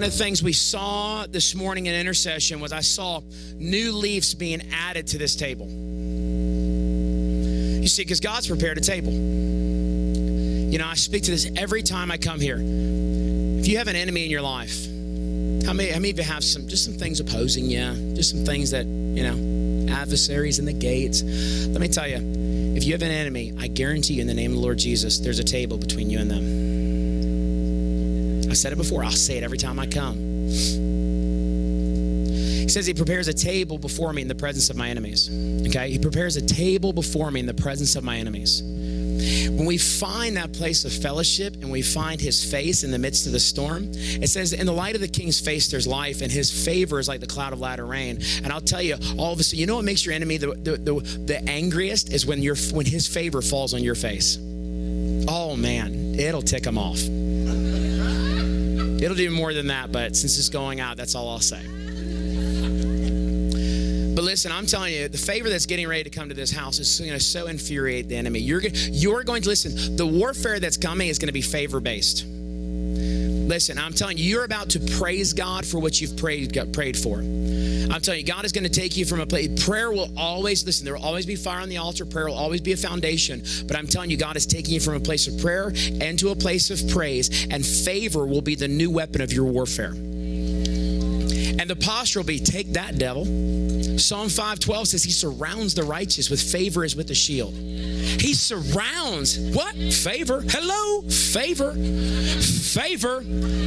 one of the things we saw this morning in intercession was I saw new leaves being added to this table. You see, because God's prepared a table. You know, I speak to this every time I come here. If you have an enemy in your life, how many, how many of you have some just some things opposing you? Just some things that, you know, adversaries in the gates. Let me tell you, if you have an enemy, I guarantee you in the name of the Lord Jesus, there's a table between you and them. I said it before, I'll say it every time I come. He says he prepares a table before me in the presence of my enemies. Okay? He prepares a table before me in the presence of my enemies. When we find that place of fellowship and we find his face in the midst of the storm, it says, In the light of the king's face, there's life, and his favor is like the cloud of latter rain. And I'll tell you, all of a sudden, you know what makes your enemy the, the, the, the angriest is when, you when his favor falls on your face. Oh man, it'll tick him off. It'll do more than that, but since it's going out, that's all I'll say. But listen, I'm telling you, the favor that's getting ready to come to this house is going to so infuriate the enemy. You're, you're going to listen, the warfare that's coming is going to be favor based. Listen, I'm telling you, you're about to praise God for what you've prayed, prayed for. I'm telling you, God is going to take you from a place. Prayer will always, listen, there will always be fire on the altar. Prayer will always be a foundation. But I'm telling you, God is taking you from a place of prayer and to a place of praise, and favor will be the new weapon of your warfare. And the posture will be take that, devil. Psalm 512 says he surrounds the righteous with favor as with a shield. He surrounds what? Favor. Hello? Favor. Favor.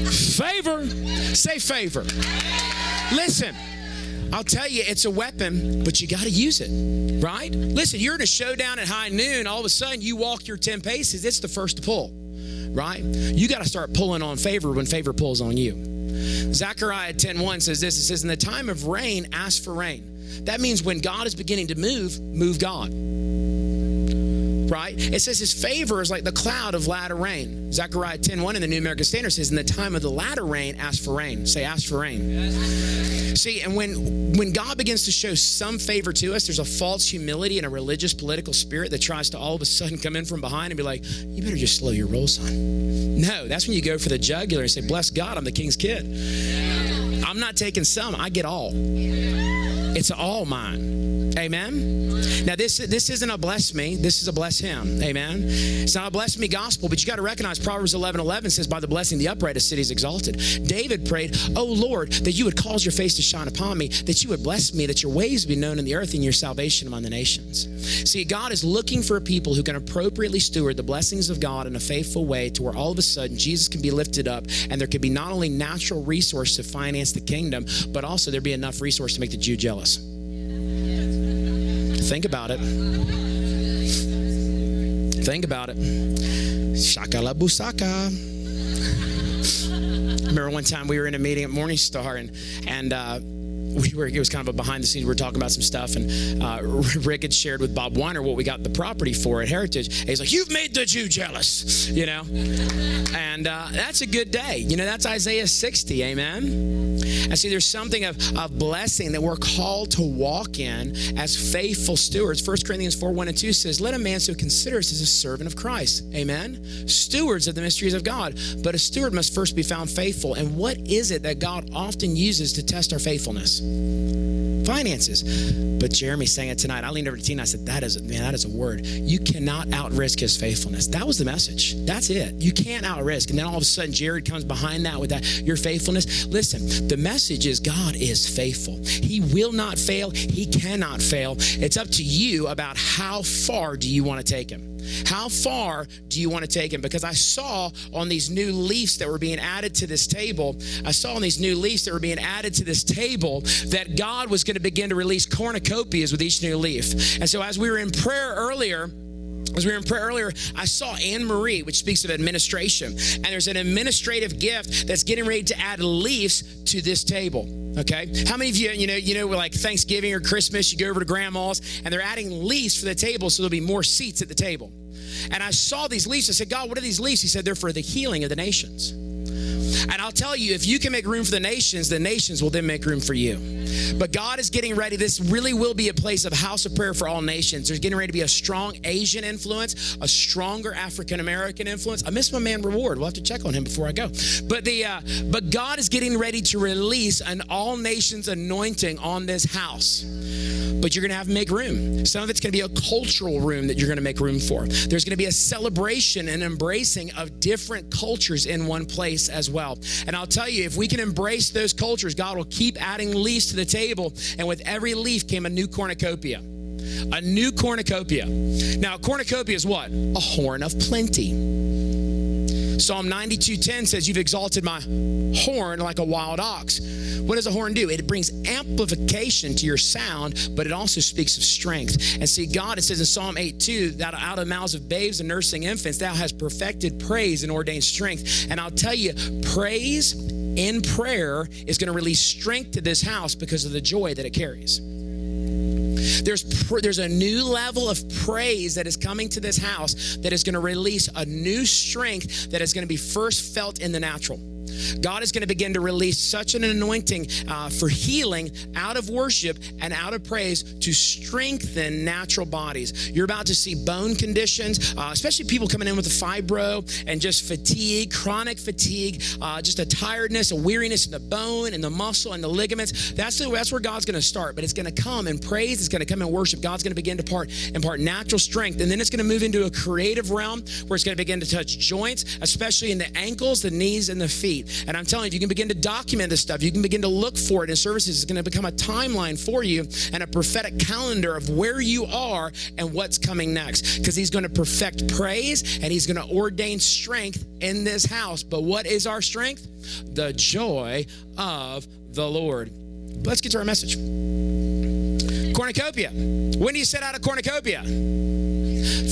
Favor. Say favor. Listen. I'll tell you, it's a weapon, but you got to use it, right? Listen, you're in a showdown at high noon. All of a sudden, you walk your 10 paces. It's the first to pull, right? You got to start pulling on favor when favor pulls on you. Zechariah 10:1 says this. It says, "In the time of rain, ask for rain." That means when God is beginning to move, move God. Right? It says his favor is like the cloud of latter rain. Zechariah 10:1 in the New American Standard says, "In the time of the latter rain, ask for rain." Say, "Ask for rain." See, and when when God begins to show some favor to us, there's a false humility and a religious political spirit that tries to all of a sudden come in from behind and be like, "You better just slow your roll, son." No, that's when you go for the jugular and say, "Bless God, I'm the king's kid." I'm not taking some; I get all. It's all mine. Amen. Now this this isn't a bless me. This is a bless him. Amen. It's not a bless me gospel, but you got to recognize Proverbs 11, 11 says, "By the blessing the upright, a city is exalted." David prayed, "Oh Lord, that you would cause your face to shine upon me, that you would bless me, that your ways be known in the earth, and your salvation among the nations." See, God is looking for a people who can appropriately steward the blessings of God in a faithful way, to where all of a sudden Jesus can be lifted up, and there could be not only natural resource to finance the kingdom, but also there be enough resource to make the Jew jealous. Think about it. Think about it. Shakala busaka. Remember one time we were in a meeting at Morningstar and and uh, we were it was kind of a behind the scenes we were talking about some stuff and uh, rick had shared with bob weiner what we got the property for at heritage and he's like you've made the jew jealous you know? And uh, that's a good day. You know that's isaiah 60 amen? And see there's something of, of blessing that we're called to walk in as faithful stewards. 1 corinthians 4 1 and 2 says let a man so consider us as a servant of christ amen? Stewards of the mysteries of god but a steward must first be found faithful. And what is it that god often uses to test our faithfulness finances. But Jeremy sang it tonight. I leaned over to Tina. I said, "That is man, that is a word. You cannot outrisk his faithfulness." That was the message. That's it. You can't outrisk. And then all of a sudden, Jared comes behind that with that your faithfulness. Listen, the message is God is faithful. He will not fail. He cannot fail. It's up to you about how far do you want to take him. How far do you want to take him? Because I saw on these new leaves that were being added to this table, I saw on these new leaves that were being added to this table that God was going to begin to release cornucopias with each new leaf. And so as we were in prayer earlier, as we were in prayer earlier, I saw Anne Marie, which speaks of administration. And there's an administrative gift that's getting ready to add leaves to this table. Okay? How many of you, you know, you know, like Thanksgiving or Christmas, you go over to grandma's and they're adding leaves for the table so there'll be more seats at the table. And I saw these leaves. I said, God, what are these leaves? He said, they're for the healing of the nations. And I'll tell you, if you can make room for the nations, the nations will then make room for you. But God is getting ready. This really will be a place of house of prayer for all nations. There's getting ready to be a strong Asian influence, a stronger African American influence. I miss my man Reward. We'll have to check on him before I go. But the uh, but God is getting ready to release an all nations anointing on this house but you're going to have to make room. Some of it's going to be a cultural room that you're going to make room for. There's going to be a celebration and embracing of different cultures in one place as well. And I'll tell you, if we can embrace those cultures, God will keep adding leaves to the table. And with every leaf came a new cornucopia. A new cornucopia. Now, cornucopia is what? A horn of plenty. Psalm 92:10 says, You've exalted my horn like a wild ox. What does a horn do? It brings amplification to your sound, but it also speaks of strength. And see, God, it says in Psalm 8:2, that out of the mouths of babes and nursing infants, thou hast perfected praise and ordained strength. And I'll tell you, praise in prayer is going to release strength to this house because of the joy that it carries. There's, there's a new level of praise that is coming to this house that is going to release a new strength that is going to be first felt in the natural. God is going to begin to release such an anointing uh, for healing out of worship and out of praise to strengthen natural bodies. You're about to see bone conditions, uh, especially people coming in with a fibro and just fatigue, chronic fatigue, uh, just a tiredness, a weariness in the bone and the muscle and the ligaments. That's, the, that's where God's going to start, but it's going to come in praise. It's going to come in worship. God's going to begin to part impart natural strength, and then it's going to move into a creative realm where it's going to begin to touch joints, especially in the ankles, the knees, and the feet. And I'm telling you, you can begin to document this stuff. You can begin to look for it in services. It's going to become a timeline for you and a prophetic calendar of where you are and what's coming next. Because He's going to perfect praise and He's going to ordain strength in this house. But what is our strength? The joy of the Lord. Let's get to our message. Cornucopia. When do you set out a cornucopia?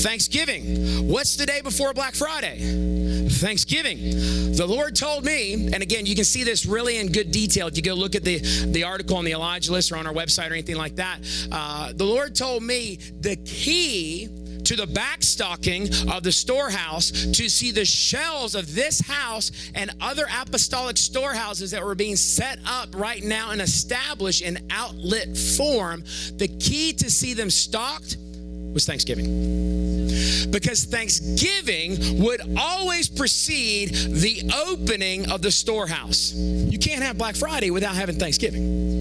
Thanksgiving. What's the day before Black Friday? Thanksgiving. The Lord told me, and again, you can see this really in good detail if you go look at the, the article on the Elijah list or on our website or anything like that. Uh, the Lord told me the key to the back stocking of the storehouse to see the shelves of this house and other apostolic storehouses that were being set up right now and established in outlet form. The key to see them stocked was Thanksgiving. Because Thanksgiving would always precede the opening of the storehouse. You can't have Black Friday without having Thanksgiving.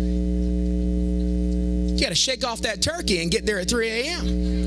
You got to shake off that turkey and get there at 3 a.m.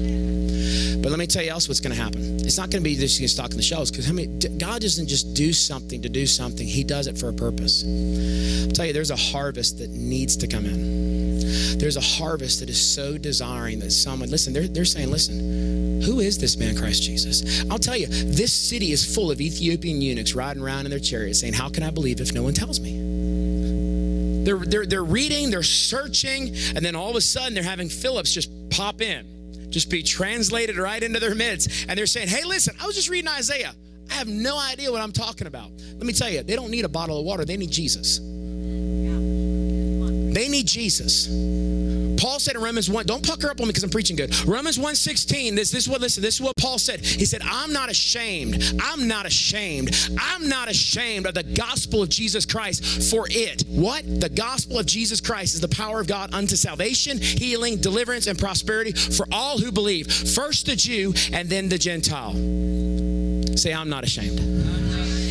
But let me tell you else what's going to happen. It's not going to be just you stock in the shelves because I mean, God doesn't just do something to do something. He does it for a purpose. I'll tell you, there's a harvest that needs to come in. There's a harvest that is so desiring that someone, listen, they're, they're saying, listen, who is this man, Christ Jesus? I'll tell you, this city is full of Ethiopian eunuchs riding around in their chariots saying, how can I believe if no one tells me? They're, they're, they're reading, they're searching, and then all of a sudden they're having Phillips just pop in just be translated right into their midst. And they're saying, hey, listen, I was just reading Isaiah. I have no idea what I'm talking about. Let me tell you, they don't need a bottle of water, they need Jesus. They need Jesus. Paul said in Romans 1, don't pucker up on me because I'm preaching good. Romans 1 16, this, this is what, listen, this is what Paul said. He said, I'm not ashamed. I'm not ashamed. I'm not ashamed of the gospel of Jesus Christ for it. What? The gospel of Jesus Christ is the power of God unto salvation, healing, deliverance, and prosperity for all who believe. First the Jew and then the Gentile. Say, I'm not ashamed.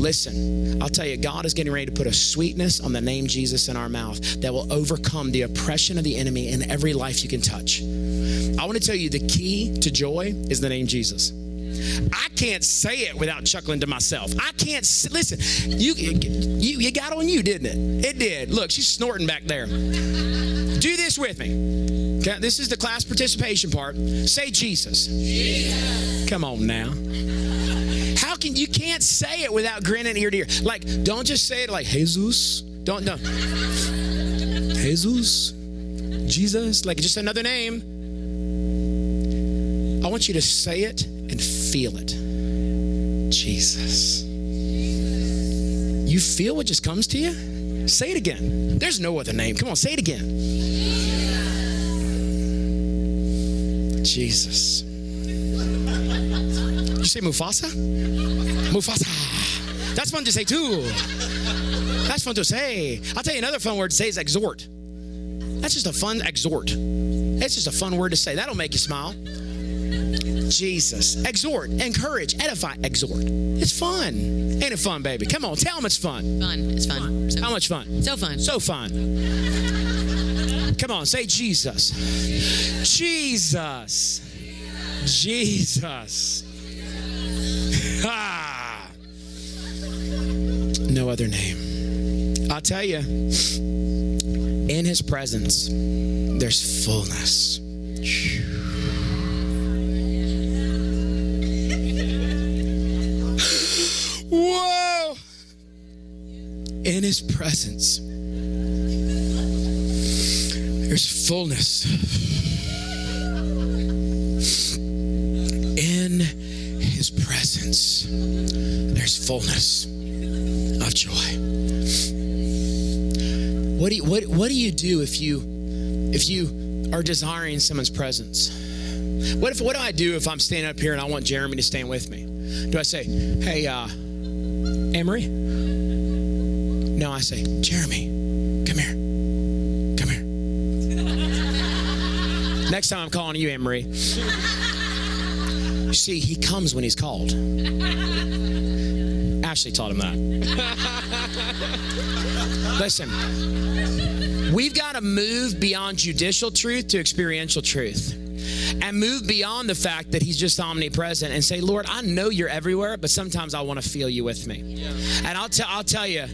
Listen, I'll tell you, God is getting ready to put a sweetness on the name Jesus in our mouth that will overcome the oppression of the enemy in every life you can touch. I want to tell you the key to joy is the name Jesus. I can't say it without chuckling to myself. I can't listen. You you you got on you, didn't it? It did. Look, she's snorting back there. Do this with me. Okay, this is the class participation part. Say Jesus. Jesus. Come on now you can't say it without grinning ear to ear. Like, don't just say it like Jesus. Don't don't. Jesus, Jesus, like just another name. I want you to say it and feel it. Jesus. You feel what just comes to you? Say it again. There's no other name. Come on, say it again. Jesus say Mufasa? Mufasa. That's fun to say too. That's fun to say. I'll tell you another fun word to say is exhort. That's just a fun exhort. It's just a fun word to say. That'll make you smile. Jesus. Exhort, encourage, edify, exhort. It's fun. Ain't it fun, baby? Come on, tell them it's fun. Fun. It's fun. So, How much fun? so fun. So fun. Come on, say Jesus. Jesus. Jesus. Ah. No other name. I'll tell you, in his presence, there's fullness. Whoa! In his presence, there's fullness. In his presence, there's fullness of joy. What do you, what, what do you do if you if you are desiring someone's presence? What if what do I do if I'm standing up here and I want Jeremy to stand with me? Do I say, "Hey, uh, Emery"? No, I say, "Jeremy, come here, come here." Next time I'm calling you, Emery. You see, he comes when he's called. Ashley taught him that. Listen, we've got to move beyond judicial truth to experiential truth and move beyond the fact that he's just omnipresent and say, Lord, I know you're everywhere, but sometimes I want to feel you with me. And I'll, tell I'll tell you,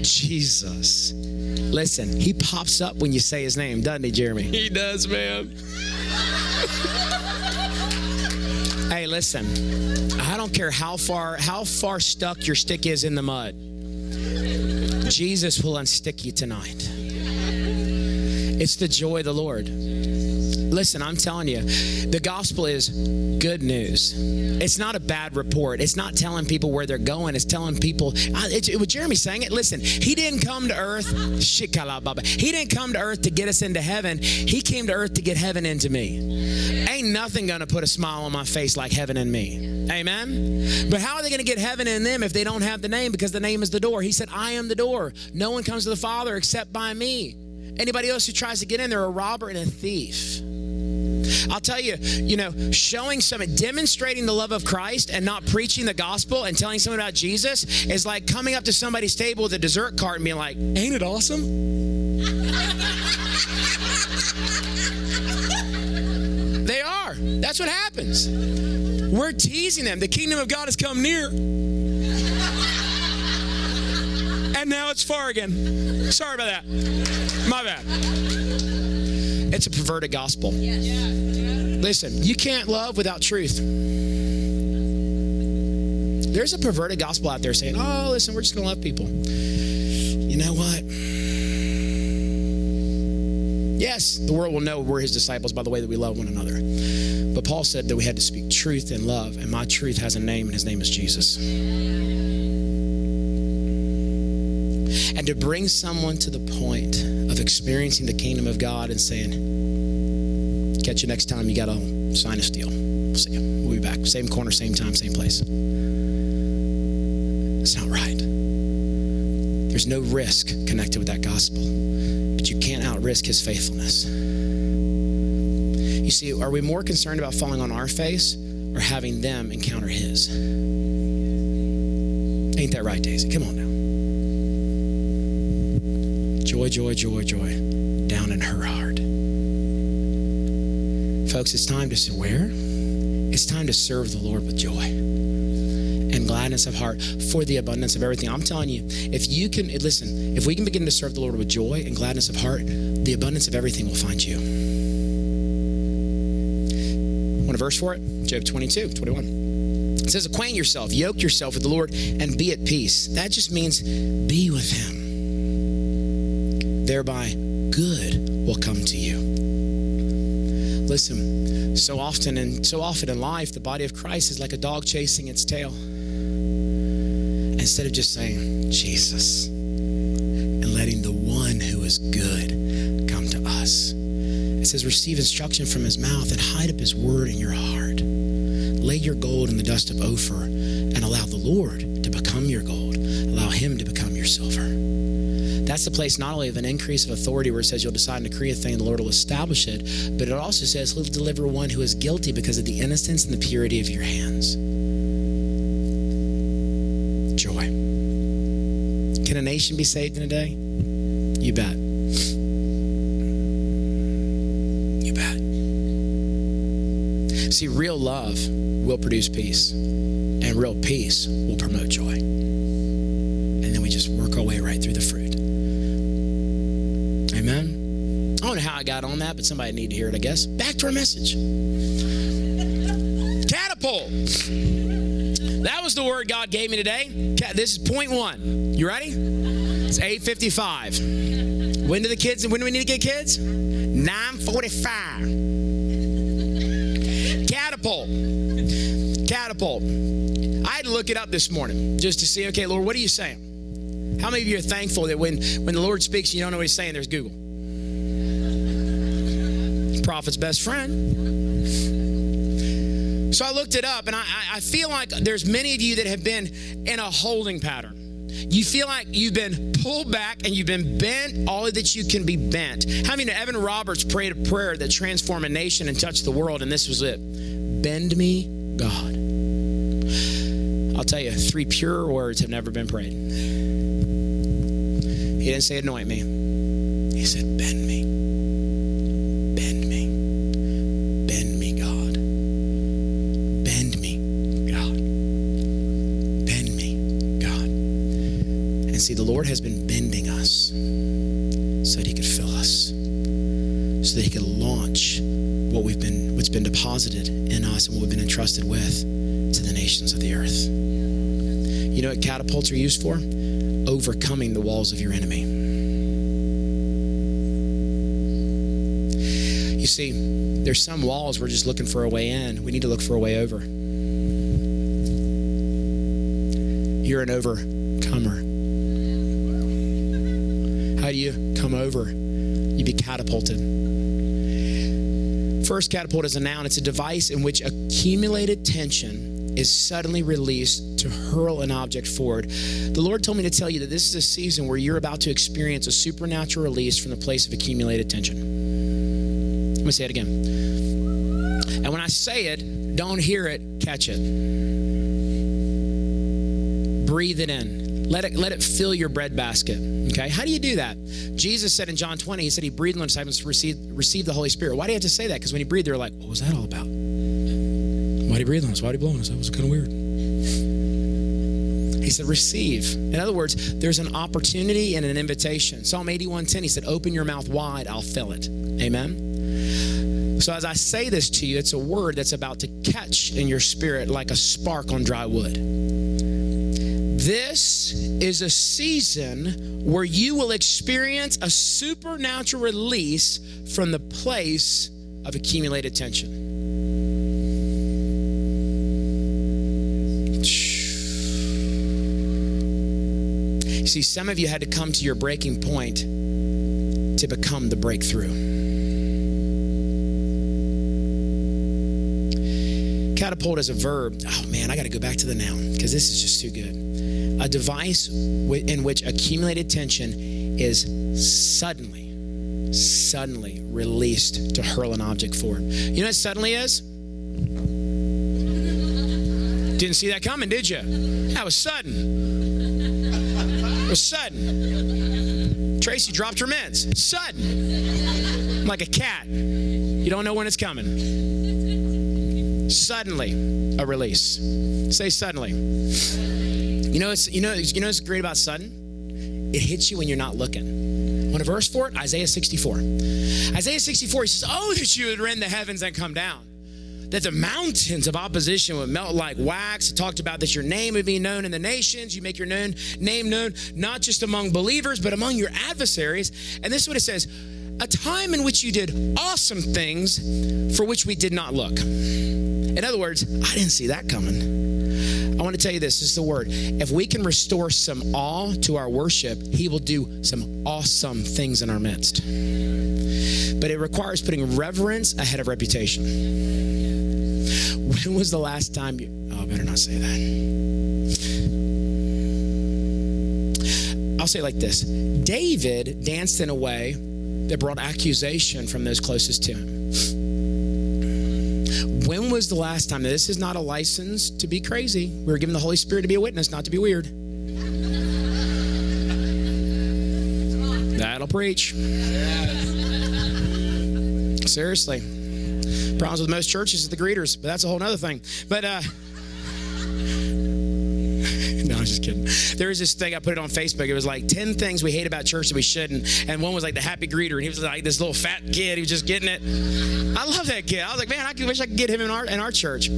Jesus. Listen, he pops up when you say his name, doesn't he, Jeremy? He does, man. Hey, listen. I don't care how far how far stuck your stick is in the mud. Jesus will unstick you tonight. It's the joy of the Lord. Listen, I'm telling you, the gospel is good news. It's not a bad report. It's not telling people where they're going. It's telling people. It, was Jeremy saying it. Listen, he didn't come to earth. He didn't come to earth to get us into heaven. He came to earth to get heaven into me. Ain't nothing gonna put a smile on my face like heaven in me. Amen. But how are they gonna get heaven in them if they don't have the name? Because the name is the door. He said, "I am the door. No one comes to the Father except by me." Anybody else who tries to get in, they're a robber and a thief. I'll tell you, you know, showing some, demonstrating the love of Christ and not preaching the gospel and telling someone about Jesus is like coming up to somebody's table with a dessert cart and being like, ain't it awesome? That's what happens. We're teasing them. The kingdom of God has come near. And now it's far again. Sorry about that. My bad. It's a perverted gospel. Listen, you can't love without truth. There's a perverted gospel out there saying, oh, listen, we're just going to love people. You know what? Yes, the world will know we're his disciples by the way that we love one another. But Paul said that we had to speak truth and love, and my truth has a name, and his name is Jesus. And to bring someone to the point of experiencing the kingdom of God and saying, catch you next time, you got to sign a deal. We'll see you. We'll be back. Same corner, same time, same place. It's not right. There's no risk connected with that gospel, but you can't outrisk his faithfulness. See, are we more concerned about falling on our face or having them encounter his? Ain't that right, Daisy? Come on now. Joy, joy, joy, joy down in her heart. Folks, it's time to say where? It's time to serve the Lord with joy and gladness of heart for the abundance of everything. I'm telling you, if you can, listen, if we can begin to serve the Lord with joy and gladness of heart, the abundance of everything will find you. Want a verse for it? Job 22, 21. It says, Acquaint yourself, yoke yourself with the Lord, and be at peace. That just means be with Him. Thereby, good will come to you. Listen, so often and so often in life, the body of Christ is like a dog chasing its tail. Instead of just saying, Jesus, and letting the one who is good receive instruction from his mouth and hide up his word in your heart. Lay your gold in the dust of Ophir and allow the Lord to become your gold. Allow him to become your silver. That's the place not only of an increase of authority where it says you'll decide to decree a thing, the Lord will establish it, but it also says he'll deliver one who is guilty because of the innocence and the purity of your hands. Joy. Can a nation be saved in a day? You bet. You bet. See, real love will produce peace, and real peace will promote joy. And then we just work our way right through the fruit. Amen. I don't know how I got on that, but somebody need to hear it, I guess. Back to our message. Catapult. That was the word God gave me today. This is point one. You ready? It's 8.55. When do the kids, when do we need to get kids? 9.45. I had to look it up this morning just to see, okay, Lord, what are you saying? How many of you are thankful that when, when the Lord speaks you don't know what he's saying, there's Google? Prophet's best friend. So I looked it up, and I, I feel like there's many of you that have been in a holding pattern. You feel like you've been pulled back and you've been bent all that you can be bent. How many Evan Roberts prayed a prayer that transformed a nation and touched the world, and this was it Bend me, God. Tell you, three pure words have never been prayed. He didn't say anoint me, he said, Bend me. Bend me. Bend me, God. Bend me, God. Bend me, God. And see, the Lord has been bending us so that He could fill us, so that He could launch what we've been, what's been deposited in us and what we've been entrusted with to the nations of the earth. You know what catapults are used for? Overcoming the walls of your enemy. You see, there's some walls we're just looking for a way in. We need to look for a way over. You're an overcomer. How do you come over? You be catapulted. First, catapult is a noun. It's a device in which accumulated tension is suddenly released to hurl an object forward. The Lord told me to tell you that this is a season where you're about to experience a supernatural release from the place of accumulated tension. Let me say it again. And when I say it, don't hear it, catch it. Breathe it in. Let it, let it fill your breadbasket. Okay? How do you do that? Jesus said in John 20, he said he breathed on the disciples to receive, receive the Holy Spirit. Why do you have to say that? Because when he breathed, they were like, what was that all about? Why did he breathe on us? Why did he blow on us? That was kind of weird. He said, receive. In other words, there's an opportunity and an invitation. Psalm 81:10, he said, open your mouth wide, I'll fill it. Amen. So as I say this to you, it's a word that's about to catch in your spirit like a spark on dry wood. This is a season where you will experience a supernatural release from the place of accumulated tension. See, some of you had to come to your breaking point to become the breakthrough. Catapult is a verb. Oh man, I got to go back to the noun because this is just too good. A device in which accumulated tension is suddenly, suddenly released to hurl an object forward. You know what suddenly is? Didn't see that coming, did you? That was sudden. Was sudden. Tracy dropped her meds. Sudden. Like a cat. You don't know when it's coming. Suddenly, a release. Say suddenly. You know, it's, you know, you know what's great about sudden? It hits you when you're not looking. Want a verse for it? Isaiah 64. Isaiah 64, he says, Oh, that you would rend the heavens and come down that the mountains of opposition would melt like wax. It talked about that your name would be known in the nations. You make your known, name known not just among believers, but among your adversaries. And this is what it says a time in which you did awesome things for which we did not look. In other words, I didn't see that coming. I want to tell you this, this is the word. If we can restore some awe to our worship, he will do some awesome things in our midst. But it requires putting reverence ahead of reputation. When was the last time you, oh, I better not say that. I'll say it like this David danced in a way that brought accusation from those closest to him. When was the last time? This is not a license to be crazy. We were given the Holy Spirit to be a witness, not to be weird. That'll preach. Seriously. Problems with most churches is the greeters, but that's a whole other thing. But uh no, I'm just kidding. There was this thing I put it on Facebook. It was like 10 things we hate about church that we shouldn't. And one was like the happy greeter. And he was like this little fat kid. He was just getting it. I love that kid. I was like, man, I wish I could get him in our in our church.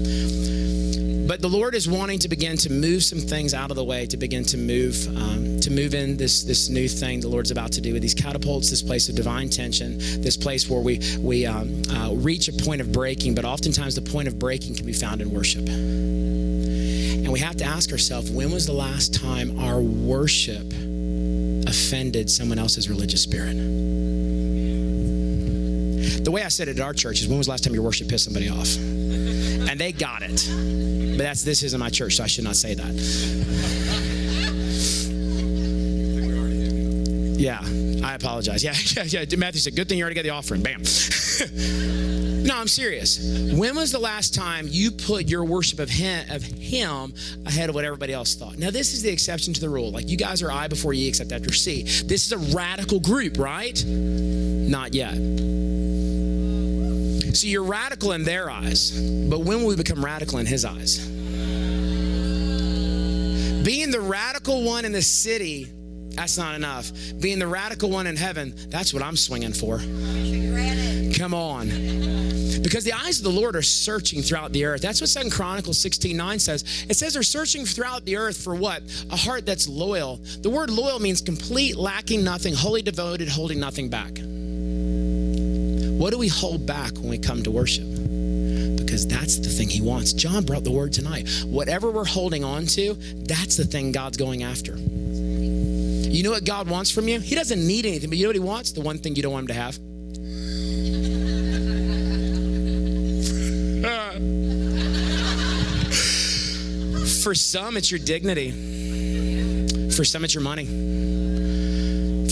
But the Lord is wanting to begin to move some things out of the way to begin to move um, to move in this this new thing the Lord's about to do with these catapults, this place of divine tension, this place where we we um, uh, reach a point of breaking. But oftentimes the point of breaking can be found in worship. And we have to ask ourselves, when was the last time our worship offended someone else's religious spirit? The way I said it at our church is, when was the last time your worship pissed somebody off? And they got it. But that's this isn't my church, so I should not say that. Yeah, I apologize. Yeah, yeah, yeah. Matthew said, good thing you already got the offering. Bam. no, I'm serious. When was the last time you put your worship of him, of him ahead of what everybody else thought? Now, this is the exception to the rule. Like you guys are I before ye, except after C. This is a radical group, right? Not yet. So you're radical in their eyes, but when will we become radical in his eyes? Being the radical one in the city, that's not enough. Being the radical one in heaven, that's what I'm swinging for. Come on. Because the eyes of the Lord are searching throughout the earth. That's what Second Chronicles 16 9 says. It says they're searching throughout the earth for what? A heart that's loyal. The word loyal means complete, lacking nothing, wholly devoted, holding nothing back. What do we hold back when we come to worship? Because that's the thing he wants. John brought the word tonight. Whatever we're holding on to, that's the thing God's going after. You know what God wants from you? He doesn't need anything, but you know what he wants? The one thing you don't want him to have. For some, it's your dignity. For some, it's your money.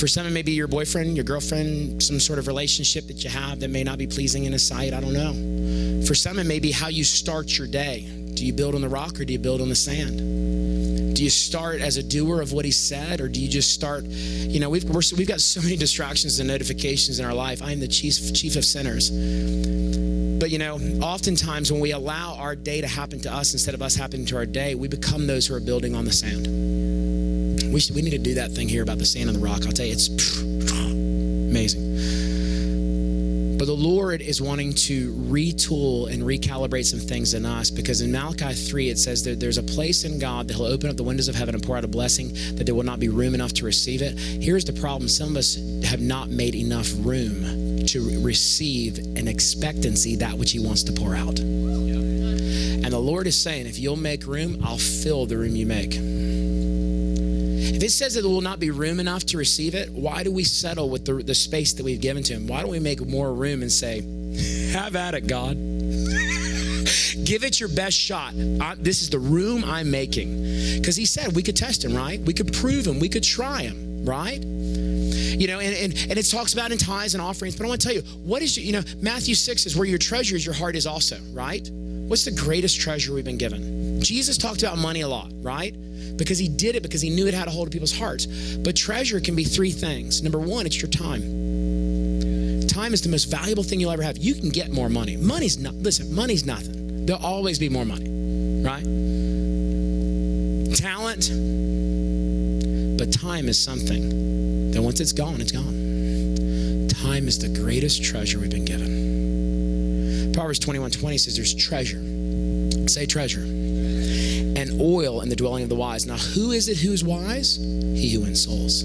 For some, it may be your boyfriend, your girlfriend, some sort of relationship that you have that may not be pleasing in his sight. I don't know. For some, it may be how you start your day. Do you build on the rock or do you build on the sand? Do you start as a doer of what he said, or do you just start? You know, we've we have got so many distractions and notifications in our life. I am the chief chief of sinners. But you know, oftentimes when we allow our day to happen to us instead of us happening to our day, we become those who are building on the sand. We, we need to do that thing here about the sand and the rock. I'll tell you, it's amazing. But the Lord is wanting to retool and recalibrate some things in us because in Malachi 3, it says that there's a place in God that He'll open up the windows of heaven and pour out a blessing that there will not be room enough to receive it. Here's the problem some of us have not made enough room to receive an expectancy that which He wants to pour out. And the Lord is saying, if you'll make room, I'll fill the room you make. If it says that there will not be room enough to receive it, why do we settle with the, the space that we've given to Him? Why don't we make more room and say, Have at it, God? Give it your best shot. I, this is the room I'm making. Because He said we could test Him, right? We could prove Him, we could try Him, right? You know, and, and, and it talks about in tithes and offerings, but I want to tell you, what is, you know, Matthew 6 is where your treasure is, your heart is also, right? What's the greatest treasure we've been given? Jesus talked about money a lot, right? Because he did it because he knew it had a hold of people's hearts. But treasure can be three things. Number one, it's your time. Time is the most valuable thing you'll ever have. You can get more money. Money's not, listen, money's nothing. There'll always be more money, right? Talent, but time is something that once it's gone, it's gone. Time is the greatest treasure we've been given. Proverbs 21 20 says there's treasure. Say treasure oil in the dwelling of the wise. Now, who is it who's wise? He who wins souls.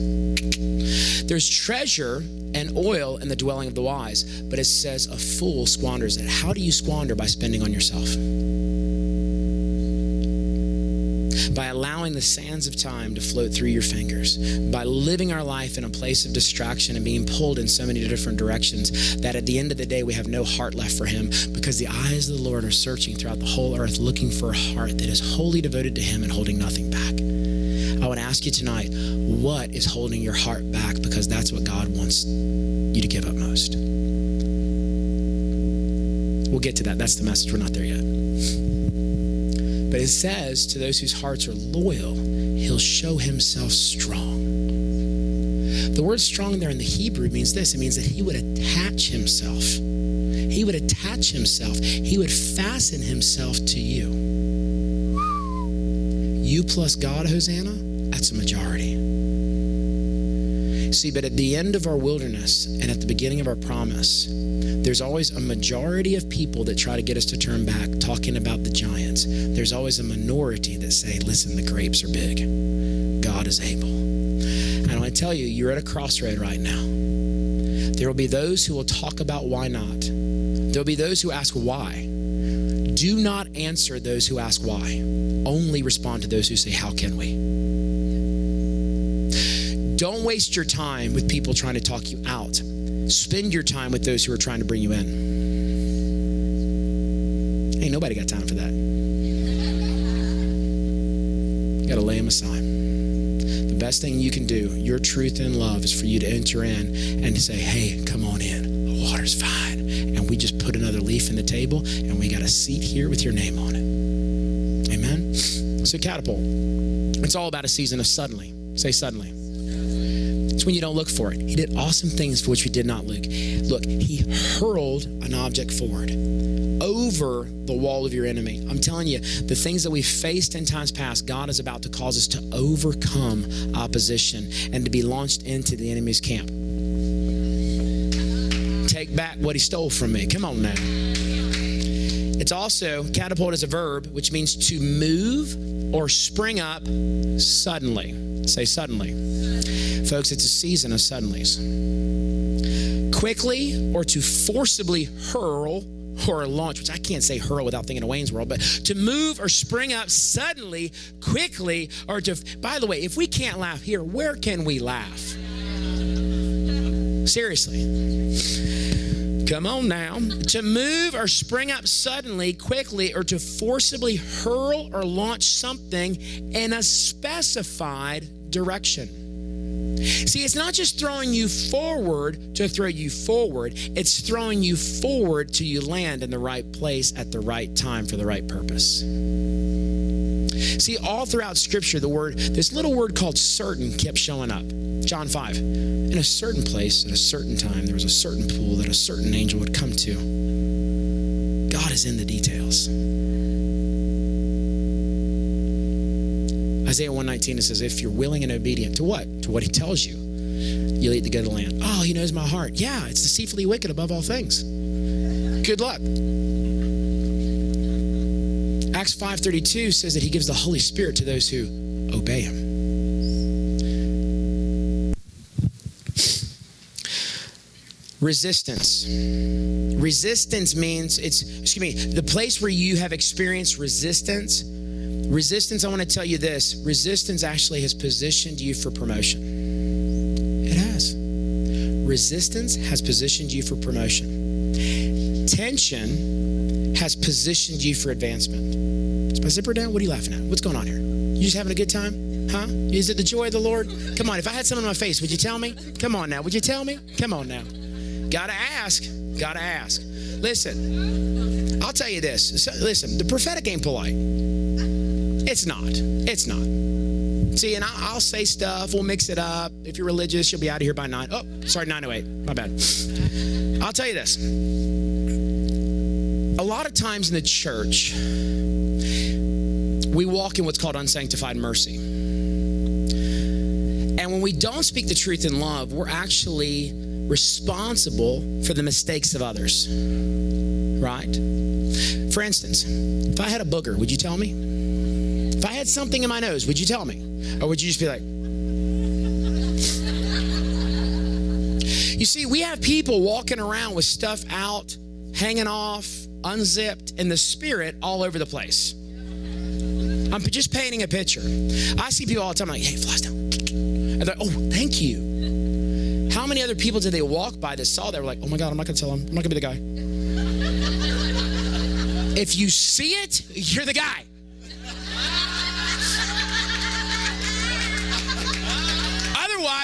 There's treasure and oil in the dwelling of the wise, but it says a fool squanders it. How do you squander? By spending on yourself. By allowing the sands of time to float through your fingers, by living our life in a place of distraction and being pulled in so many different directions, that at the end of the day, we have no heart left for Him because the eyes of the Lord are searching throughout the whole earth looking for a heart that is wholly devoted to Him and holding nothing back. I want to ask you tonight what is holding your heart back because that's what God wants you to give up most. We'll get to that. That's the message. We're not there. But it says to those whose hearts are loyal, he'll show himself strong. The word strong there in the Hebrew means this it means that he would attach himself. He would attach himself. He would fasten himself to you. You plus God, Hosanna, that's a majority. See, but at the end of our wilderness and at the beginning of our promise, there's always a majority of people that try to get us to turn back talking about the giants. There's always a minority that say, listen, the grapes are big. God is able. And I tell you, you're at a crossroad right now. There will be those who will talk about why not. There'll be those who ask why. Do not answer those who ask why. Only respond to those who say, How can we? Don't waste your time with people trying to talk you out. Spend your time with those who are trying to bring you in. Ain't nobody got time for that. You got to lay them aside. The best thing you can do, your truth and love, is for you to enter in and to say, hey, come on in. The water's fine. And we just put another leaf in the table and we got a seat here with your name on it. Amen? So, catapult. It's all about a season of suddenly. Say suddenly. When you don't look for it. He did awesome things for which we did not look. Look, he hurled an object forward over the wall of your enemy. I'm telling you, the things that we've faced in times past, God is about to cause us to overcome opposition and to be launched into the enemy's camp. Take back what he stole from me. Come on now. It's also catapult is a verb, which means to move or spring up suddenly. Say suddenly. Folks, it's a season of suddenlies. Quickly or to forcibly hurl or launch, which I can't say hurl without thinking of Wayne's World, but to move or spring up suddenly, quickly, or to, by the way, if we can't laugh here, where can we laugh? Seriously. Come on now. To move or spring up suddenly, quickly, or to forcibly hurl or launch something in a specified direction. See, it's not just throwing you forward to throw you forward, it's throwing you forward till you land in the right place at the right time for the right purpose. See, all throughout Scripture, the word, this little word called certain kept showing up. John 5. In a certain place, at a certain time, there was a certain pool that a certain angel would come to. God is in the details. Mm. Isaiah 119, it says, if you're willing and obedient to what? To what he tells you, you'll eat the good of the land. Oh, he knows my heart. Yeah, it's deceitfully wicked above all things. Good luck. Acts 5.32 says that he gives the Holy Spirit to those who obey him. Resistance. Resistance means it's, excuse me, the place where you have experienced resistance Resistance, I want to tell you this resistance actually has positioned you for promotion. It has. Resistance has positioned you for promotion. Tension has positioned you for advancement. Is my zipper down? What are you laughing at? What's going on here? You just having a good time? Huh? Is it the joy of the Lord? Come on, if I had something on my face, would you tell me? Come on now. Would you tell me? Come on now. Gotta ask. Gotta ask. Listen, I'll tell you this. listen, the prophetic ain't polite. It's not. It's not. See, and I'll say stuff. We'll mix it up. If you're religious, you'll be out of here by nine. Oh, sorry, 908. My bad. I'll tell you this. A lot of times in the church, we walk in what's called unsanctified mercy. And when we don't speak the truth in love, we're actually responsible for the mistakes of others. Right? For instance, if I had a booger, would you tell me? If I had something in my nose, would you tell me? Or would you just be like, You see, we have people walking around with stuff out, hanging off, unzipped, in the spirit all over the place. I'm just painting a picture. I see people all the time like, hey, flies down. And they're, oh, thank you. How many other people did they walk by that saw that were like, oh my God, I'm not gonna tell them. I'm not gonna be the guy. if you see it, you're the guy.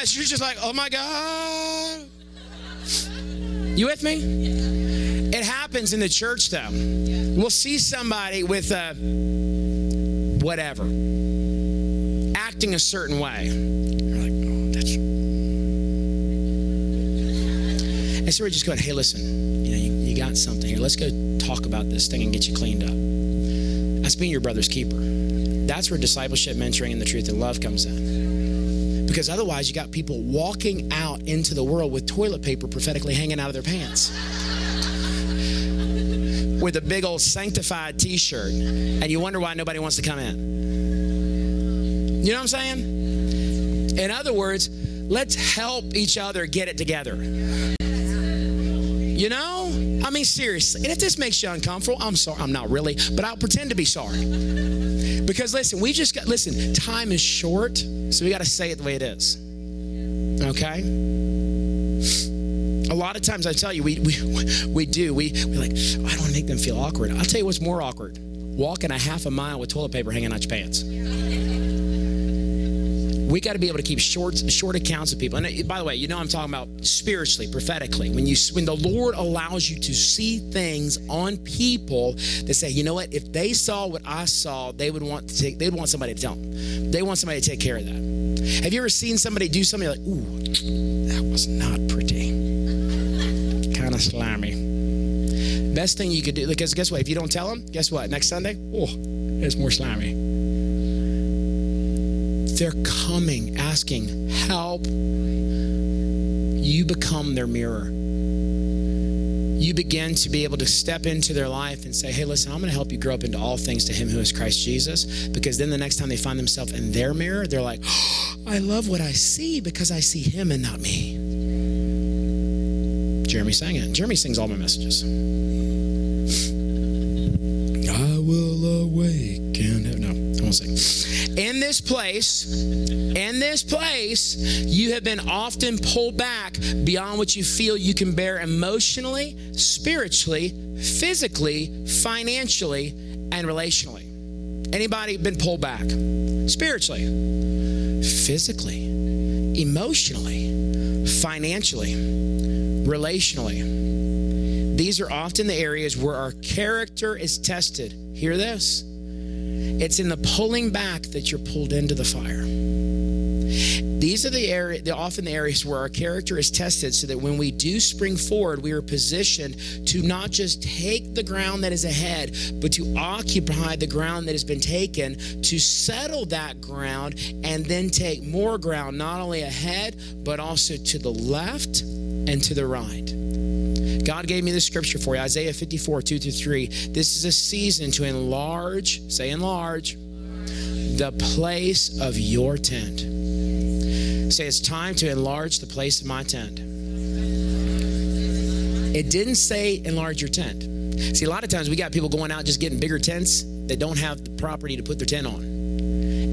Realize you're just like, oh my God. You with me? It happens in the church though. We'll see somebody with a whatever, acting a certain way. You're like, oh, that's. And so we're just going, hey, listen, you know, you, you got something here. Let's go talk about this thing and get you cleaned up. That's being your brother's keeper. That's where discipleship, mentoring, and the truth and love comes in. Because otherwise, you got people walking out into the world with toilet paper prophetically hanging out of their pants with a big old sanctified t shirt, and you wonder why nobody wants to come in. You know what I'm saying? In other words, let's help each other get it together. You know? I mean, seriously. And if this makes you uncomfortable, I'm sorry. I'm not really, but I'll pretend to be sorry. Because listen, we just got, listen, time is short, so we got to say it the way it is. Okay? A lot of times I tell you, we, we, we do. We, we're like, oh, I don't want to make them feel awkward. I'll tell you what's more awkward walking a half a mile with toilet paper hanging out your pants. We got to be able to keep short, short accounts of people. And uh, by the way, you know I'm talking about spiritually, prophetically. When you, when the Lord allows you to see things on people that say, you know what, if they saw what I saw, they would want to take, they'd want somebody to tell them. They want somebody to take care of that. Have you ever seen somebody do something like, ooh, that was not pretty, kind of slimy? Best thing you could do, because guess what? If you don't tell them, guess what? Next Sunday, oh, it's more slimy. They're coming, asking, help. You become their mirror. You begin to be able to step into their life and say, hey, listen, I'm going to help you grow up into all things to Him who is Christ Jesus. Because then the next time they find themselves in their mirror, they're like, oh, I love what I see because I see Him and not me. Jeremy sang it. Jeremy sings all my messages. This place, in this place, you have been often pulled back beyond what you feel you can bear emotionally, spiritually, physically, financially, and relationally. Anybody been pulled back? Spiritually, physically, emotionally, financially, relationally. These are often the areas where our character is tested. Hear this. It's in the pulling back that you're pulled into the fire. These are the area, the, often the areas where our character is tested, so that when we do spring forward, we are positioned to not just take the ground that is ahead, but to occupy the ground that has been taken, to settle that ground, and then take more ground, not only ahead, but also to the left and to the right. God gave me the scripture for you Isaiah 54, 2 through 3. This is a season to enlarge, say enlarge, the place of your tent. Say it's time to enlarge the place of my tent. It didn't say enlarge your tent. See, a lot of times we got people going out just getting bigger tents that don't have the property to put their tent on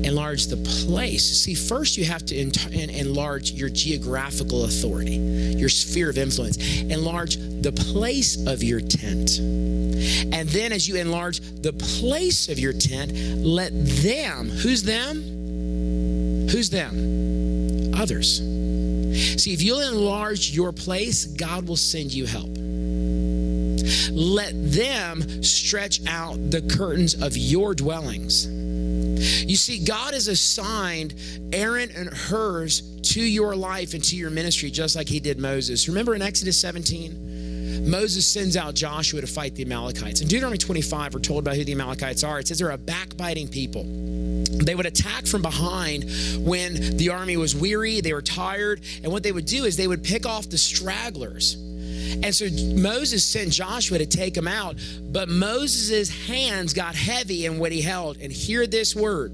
Mm. enlarge the place. See, first you have to enlarge your geographical authority, your sphere of influence. Enlarge the place of your tent. And then as you enlarge the place of your tent, let them, who's them? Who's them? Others. See, if you'll enlarge your place, God will send you help let them stretch out the curtains of your dwellings. You see, God has assigned Aaron and Hurs to your life and to your ministry, just like he did Moses. Remember in Exodus 17? Moses sends out Joshua to fight the Amalekites. In Deuteronomy 25, we're told about who the Amalekites are. It says they're a backbiting people. They would attack from behind when the army was weary, they were tired, and what they would do is they would pick off the stragglers and so Moses sent Joshua to take him out, but Moses' hands got heavy in what he held. And hear this word.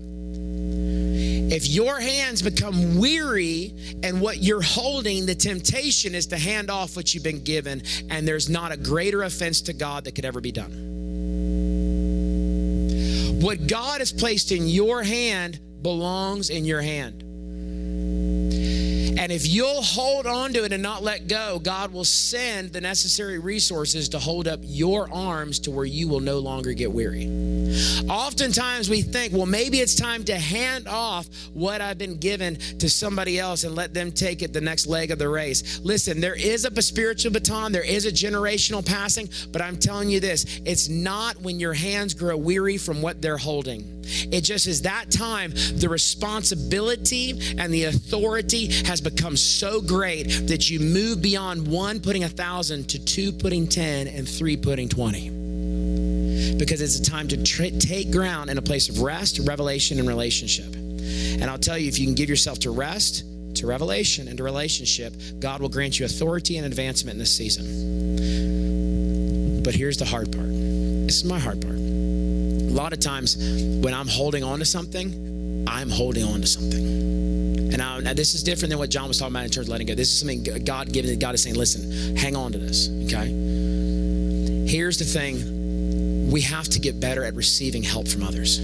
If your hands become weary and what you're holding, the temptation is to hand off what you've been given, and there's not a greater offense to God that could ever be done. What God has placed in your hand belongs in your hand. And if you'll hold on to it and not let go, God will send the necessary resources to hold up your arms to where you will no longer get weary. Oftentimes we think, well, maybe it's time to hand off what I've been given to somebody else and let them take it the next leg of the race. Listen, there is a spiritual baton, there is a generational passing, but I'm telling you this it's not when your hands grow weary from what they're holding. It just is that time the responsibility and the authority has become so great that you move beyond one putting a thousand to two putting 10 and three putting 20. Because it's a time to take ground in a place of rest, revelation, and relationship. And I'll tell you, if you can give yourself to rest, to revelation, and to relationship, God will grant you authority and advancement in this season. But here's the hard part. This is my hard part a lot of times when I'm holding on to something, I'm holding on to something. And now, now, this is different than what John was talking about in terms of letting go. This is something God given. God is saying, listen, hang on to this. Okay. Here's the thing: we have to get better at receiving help from others.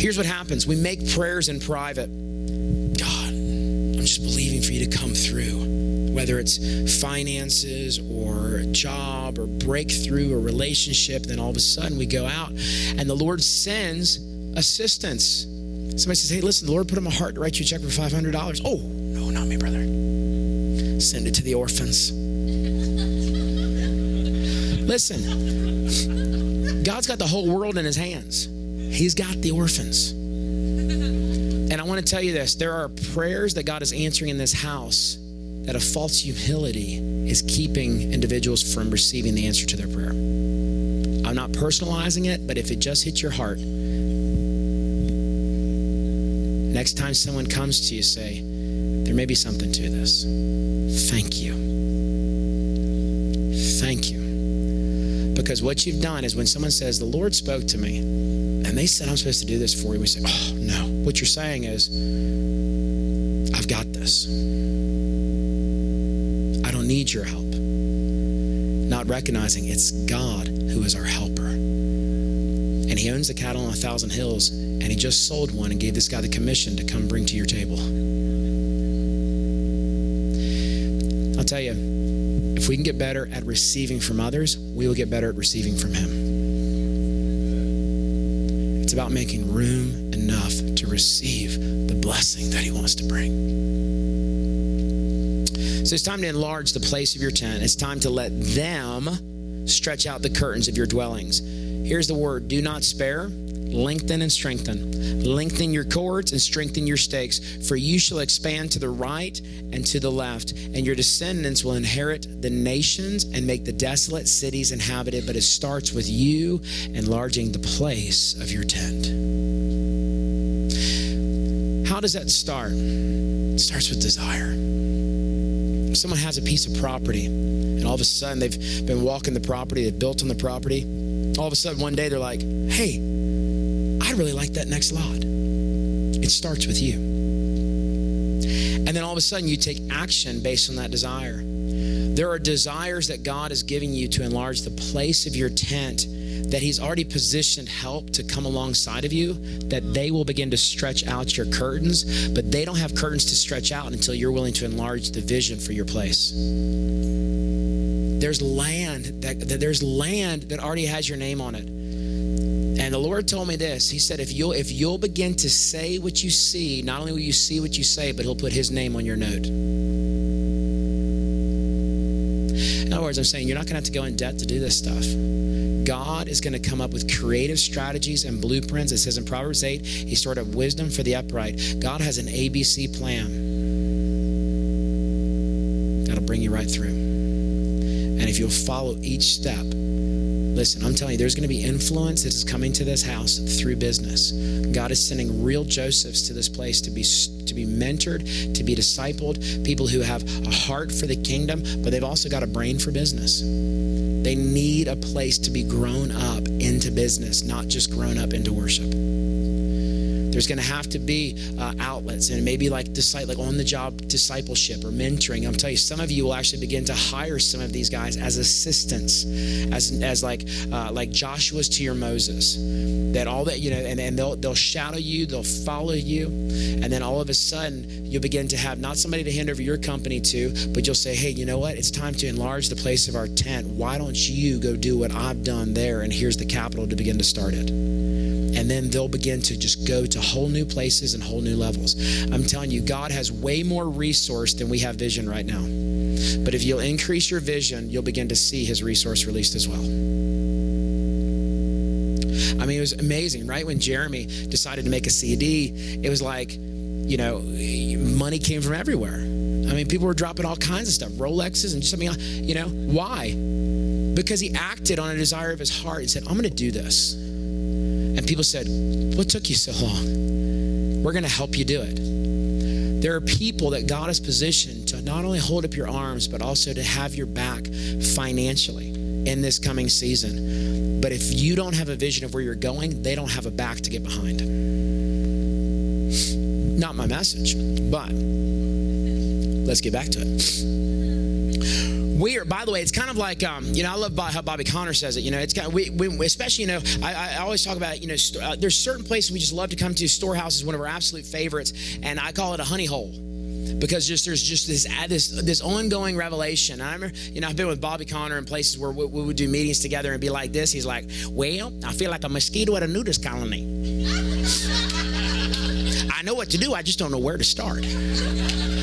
Here's what happens: we make prayers in private. God, I'm just believing for you to come through whether it's finances or a job or breakthrough or relationship, then all of a sudden we go out and the Lord sends assistance. Somebody says, Hey, listen, the Lord put in my heart to write you a check for $500. Oh, no, not me, brother. Send it to the orphans. Listen, God's got the whole world in his hands, He's got the orphans. And I want to tell you this there are prayers that God is answering in this house that a false humility is keeping individuals from receiving the answer to their prayer. I'm not personalizing it, but if it just hits your heart, next time someone comes to you, say, There may be something to this. Thank you. Thank you. Because what you've done is when someone says, The Lord spoke to me, and they said, I'm supposed to do this for you, we say, Oh, no. What you're saying is, I've got this I don't need your help. Not recognizing it's God who is our helper. And He owns the cattle on a thousand hills, and He just sold one and gave this guy the commission to come bring to your table. I'll tell you, if we can get better at receiving from others, we will get better at receiving from Him. It's about making room enough to receive the blessing that He wants to bring. So it's time to enlarge the place of your tent. It's time to let them stretch out the curtains of your dwellings. Here's the word do not spare, lengthen and strengthen. Lengthen your cords and strengthen your stakes, for you shall expand to the right and to the left, and your descendants will inherit the nations and make the desolate cities inhabited. But it starts with you enlarging the place of your tent. How does that start? It starts with desire someone has a piece of property and all of a sudden they've been walking the property, they've built on the property. All of a sudden one day they're like, hey, really like that next lot. It starts with you. And then all of a sudden you take action based on that desire. There are desires that God is giving you to enlarge the place of your tent that He's already positioned help to come alongside of you, that they will begin to stretch out your curtains, but they don't have curtains to stretch out until you're willing to enlarge the vision for your place. There's land that, that there's land that already has your name on it. And the Lord told me this. He said, if you'll if you'll begin to say what you see, not only will you see what you say, but He'll put His name on your note. In other words, I'm saying you're not going to have to go in debt to do this stuff. God is going to come up with creative strategies and blueprints. It says in Proverbs 8, He stored up wisdom for the upright. God has an ABC plan that'll bring you right through. And if you'll follow each step, listen, I'm telling you, there's going to be influence that is coming to this house through business. God is sending real Josephs to this place to be to be mentored, to be discipled, people who have a heart for the kingdom, but they've also got a brain for business. They need a place to be grown up into business, not just grown up into worship. There's going to have to be uh, outlets and maybe like like on the job discipleship or mentoring. I'm telling you, some of you will actually begin to hire some of these guys as assistants, as as like uh, like Joshua's to your Moses. That all that you know, and, and they'll they'll shadow you, they'll follow you, and then all of a sudden you'll begin to have not somebody to hand over your company to, but you'll say, hey, you know what? It's time to enlarge the place of our tent. Why don't you go do what I've done there? And here's the capital to begin to start it then they'll begin to just go to whole new places and whole new levels. I'm telling you, God has way more resource than we have vision right now. But if you'll increase your vision, you'll begin to see His resource released as well. I mean, it was amazing, right? When Jeremy decided to make a CD, it was like, you know, money came from everywhere. I mean, people were dropping all kinds of stuff, Rolexes and something, you know, why? Because he acted on a desire of his heart and said, I'm going to do this. And people said, What took you so long? We're going to help you do it. There are people that God has positioned to not only hold up your arms, but also to have your back financially in this coming season. But if you don't have a vision of where you're going, they don't have a back to get behind. Not my message, but let's get back to it we are, by the way, it's kind of like, um, you know, I love how Bobby Conner says it. You know, it's kind of, we, we especially, you know, I, I, always talk about, you know, st- uh, there's certain places we just love to come to. Storehouse is one of our absolute favorites, and I call it a honey hole because just there's just this this this ongoing revelation. I remember, you know, I've been with Bobby Conner in places where we, we, would do meetings together and be like this. He's like, "Well, I feel like a mosquito at a nudist colony. I know what to do. I just don't know where to start.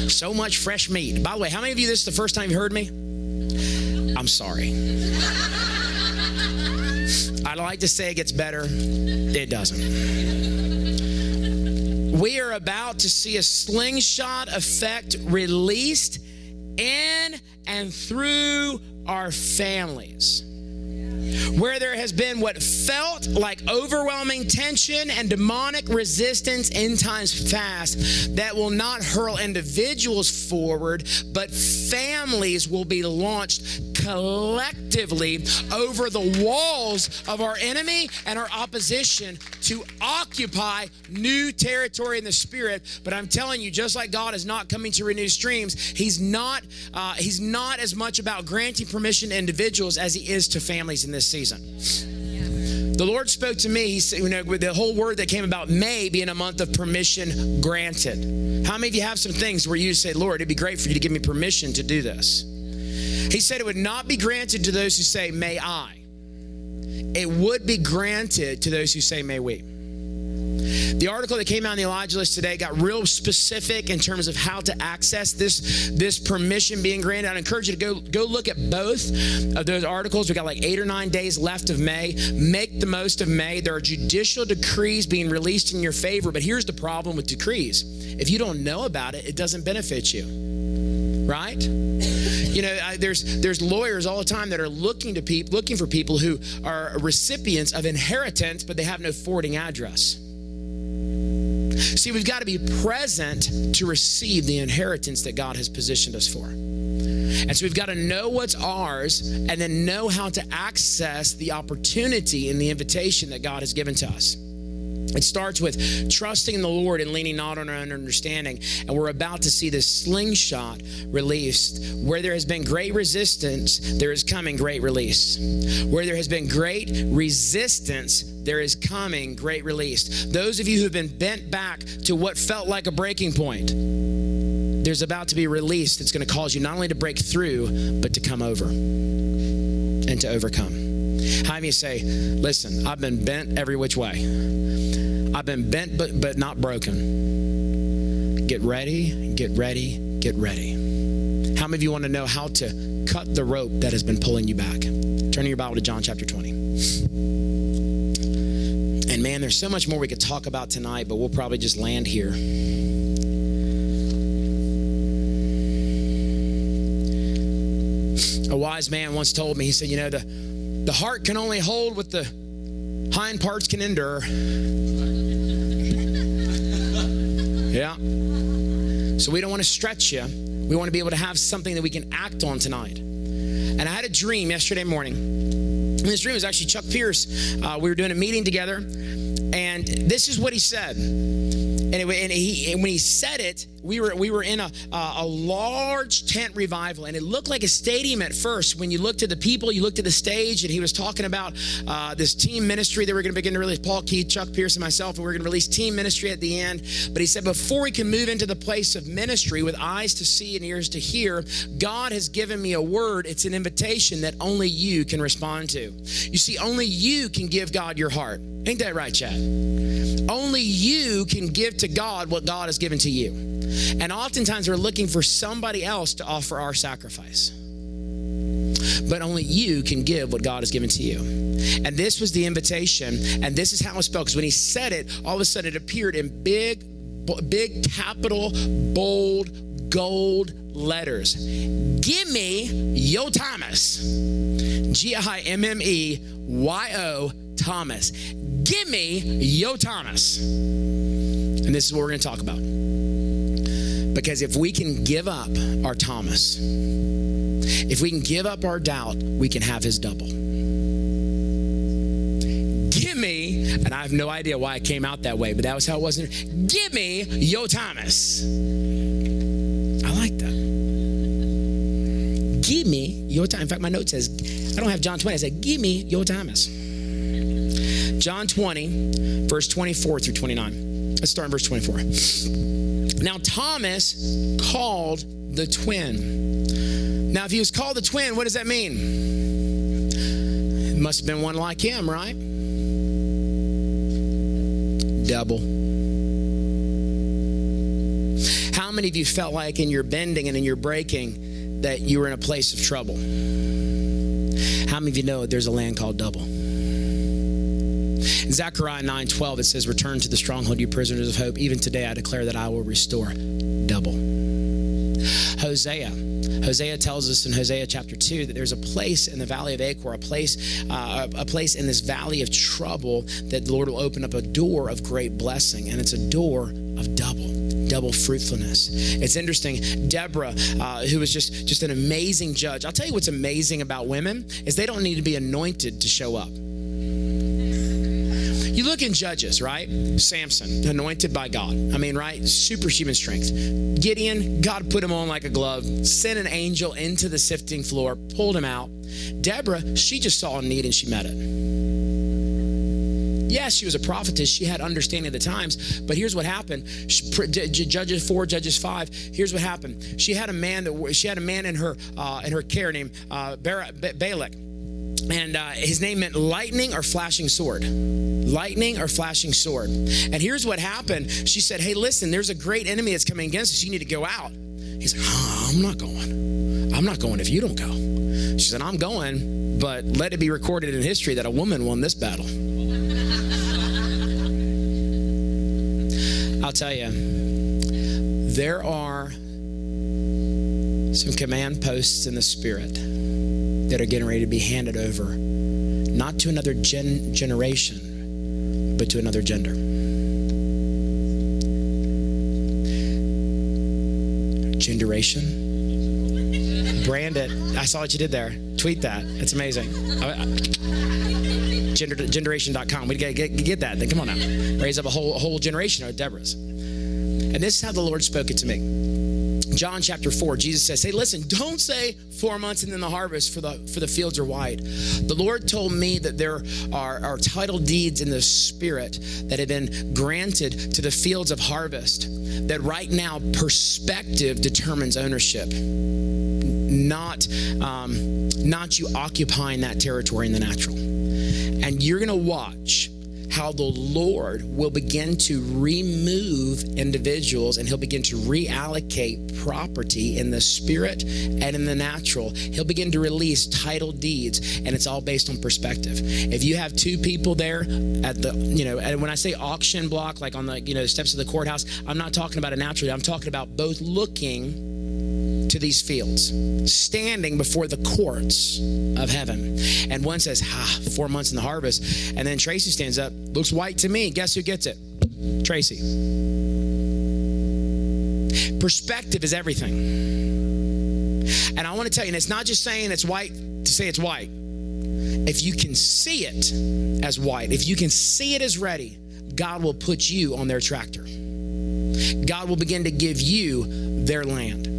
So much fresh meat. By the way, how many of you this is the first time you heard me? I'm sorry. I'd like to say it gets better, it doesn't. We are about to see a slingshot effect released in and through our families where there has been what felt like overwhelming tension and demonic resistance in times past that will not hurl individuals forward, but families will be launched collectively over the walls of our enemy and our opposition to occupy new territory in the spirit. But I'm telling you, just like God is not coming to renew streams, He's not uh, He's not as much about granting permission to individuals as He is to families in this season. The Lord spoke to me, he said, you know, with the whole word that came about May being a month of permission granted. How many of you have some things where you say, Lord, it'd be great for you to give me permission to do this? He said it would not be granted to those who say, May I. It would be granted to those who say, May we. The article that came out in the Elijah list today got real specific in terms of how to access this, this permission being granted. I'd encourage you to go, go look at both of those articles. We got like eight or nine days left of May. Make the most of May. There are judicial decrees being released in your favor, but here's the problem with decrees. If you don't know about it, it doesn't benefit you right? You know, there's there's lawyers all the time that are looking to people looking for people who are recipients of inheritance, but they have no forwarding address. See, we've got to be present to receive the inheritance that God has positioned us for. And so we've got to know what's ours and then know how to access the opportunity and the invitation that God has given to us. It starts with trusting in the Lord and leaning not on our own understanding. And we're about to see this slingshot released. Where there has been great resistance, there is coming great release. Where there has been great resistance, there is coming great release. Those of you who have been bent back to what felt like a breaking point, there's about to be release that's going to cause you not only to break through, but to come over and to overcome. How many say, listen, I've been bent every which way. I've been bent but but not broken. Get ready, get ready, get ready. How many of you want to know how to cut the rope that has been pulling you back? Turn your Bible to John chapter 20. And man, there's so much more we could talk about tonight, but we'll probably just land here. A wise man once told me, he said, You know, the, the heart can only hold what the hind parts can endure. Yeah. So we don't want to stretch you. We want to be able to have something that we can act on tonight. And I had a dream yesterday morning. in this dream was actually Chuck Pierce. Uh, we were doing a meeting together, and this is what he said. And, it, and, he, and when he said it, we were we were in a a large tent revival, and it looked like a stadium at first. When you looked at the people, you looked at the stage, and he was talking about uh, this team ministry that we're going to begin to release. Paul Keith, Chuck Pierce, and myself, and we're going to release team ministry at the end. But he said before we can move into the place of ministry with eyes to see and ears to hear, God has given me a word. It's an invitation that only you can respond to. You see, only you can give God your heart. Ain't that right, Chad? Only you can give to God what God has given to you. And oftentimes we're looking for somebody else to offer our sacrifice. But only you can give what God has given to you. And this was the invitation, and this is how it's spelled. Because when he said it, all of a sudden it appeared in big, big capital, bold, gold letters. Give me Yo Thomas. G I M M E Y O Thomas. Give me Yo Thomas. And this is what we're going to talk about. Because if we can give up our Thomas, if we can give up our doubt, we can have his double. Give me, and I have no idea why it came out that way, but that was how it was. Give me Yo Thomas. I like that. Give me your Thomas. In fact, my note says, I don't have John 20. I said, give me Yo Thomas. John 20, verse 24 through 29. Let's start in verse 24. Now, Thomas called the twin. Now, if he was called the twin, what does that mean? It must have been one like him, right? Double. How many of you felt like in your bending and in your breaking that you were in a place of trouble? How many of you know there's a land called double? Zechariah 9 12, it says, Return to the stronghold, you prisoners of hope. Even today I declare that I will restore double. Hosea. Hosea tells us in Hosea chapter 2 that there's a place in the valley of Achor, a place, uh, a place in this valley of trouble that the Lord will open up a door of great blessing, and it's a door of double double fruitfulness. It's interesting. Deborah, uh, who was just just an amazing judge. I'll tell you what's amazing about women is they don't need to be anointed to show up. You look in Judges, right? Samson, anointed by God. I mean, right? Superhuman strength. Gideon, God put him on like a glove, sent an angel into the sifting floor, pulled him out. Deborah, she just saw a need and she met it. Yes, she was a prophetess. She had understanding of the times. But here's what happened: Judges four, Judges five. Here's what happened. She had a man that she had a man in her uh, in her care named uh, Barak and uh, his name meant lightning or flashing sword. Lightning or flashing sword. And here's what happened. She said hey listen there's a great enemy that's coming against us. You need to go out. He's like oh, i'm not going. I'm not going if you don't go. She said i'm going but let it be recorded in history that a woman won this battle. I'll tell you there are some command posts in the spirit that are getting ready to be handed over, not to another gen- generation, but to another gender. Generation. Brand it. I saw what you did there. Tweet that. It's amazing. Gender, generation.com. We get, get, get that. Then come on now. Raise up a whole, a whole generation of Deborahs. And this is how the Lord spoke it to me. John chapter 4, Jesus says, Hey, listen, don't say four months and then the harvest, for the for the fields are wide. The Lord told me that there are, are title deeds in the spirit that have been granted to the fields of harvest. That right now perspective determines ownership. Not um, not you occupying that territory in the natural. And you're gonna watch how the Lord will begin to remove individuals and he'll begin to reallocate property in the spirit and in the natural. He'll begin to release title deeds and it's all based on perspective. If you have two people there at the, you know, and when I say auction block, like on the, you know, steps of the courthouse, I'm not talking about a natural, I'm talking about both looking to these fields, standing before the courts of heaven. And one says, Ha, four months in the harvest. And then Tracy stands up, looks white to me. Guess who gets it? Tracy. Perspective is everything. And I want to tell you, and it's not just saying it's white to say it's white. if you can see it as white, if you can see it as ready, God will put you on their tractor. God will begin to give you their land.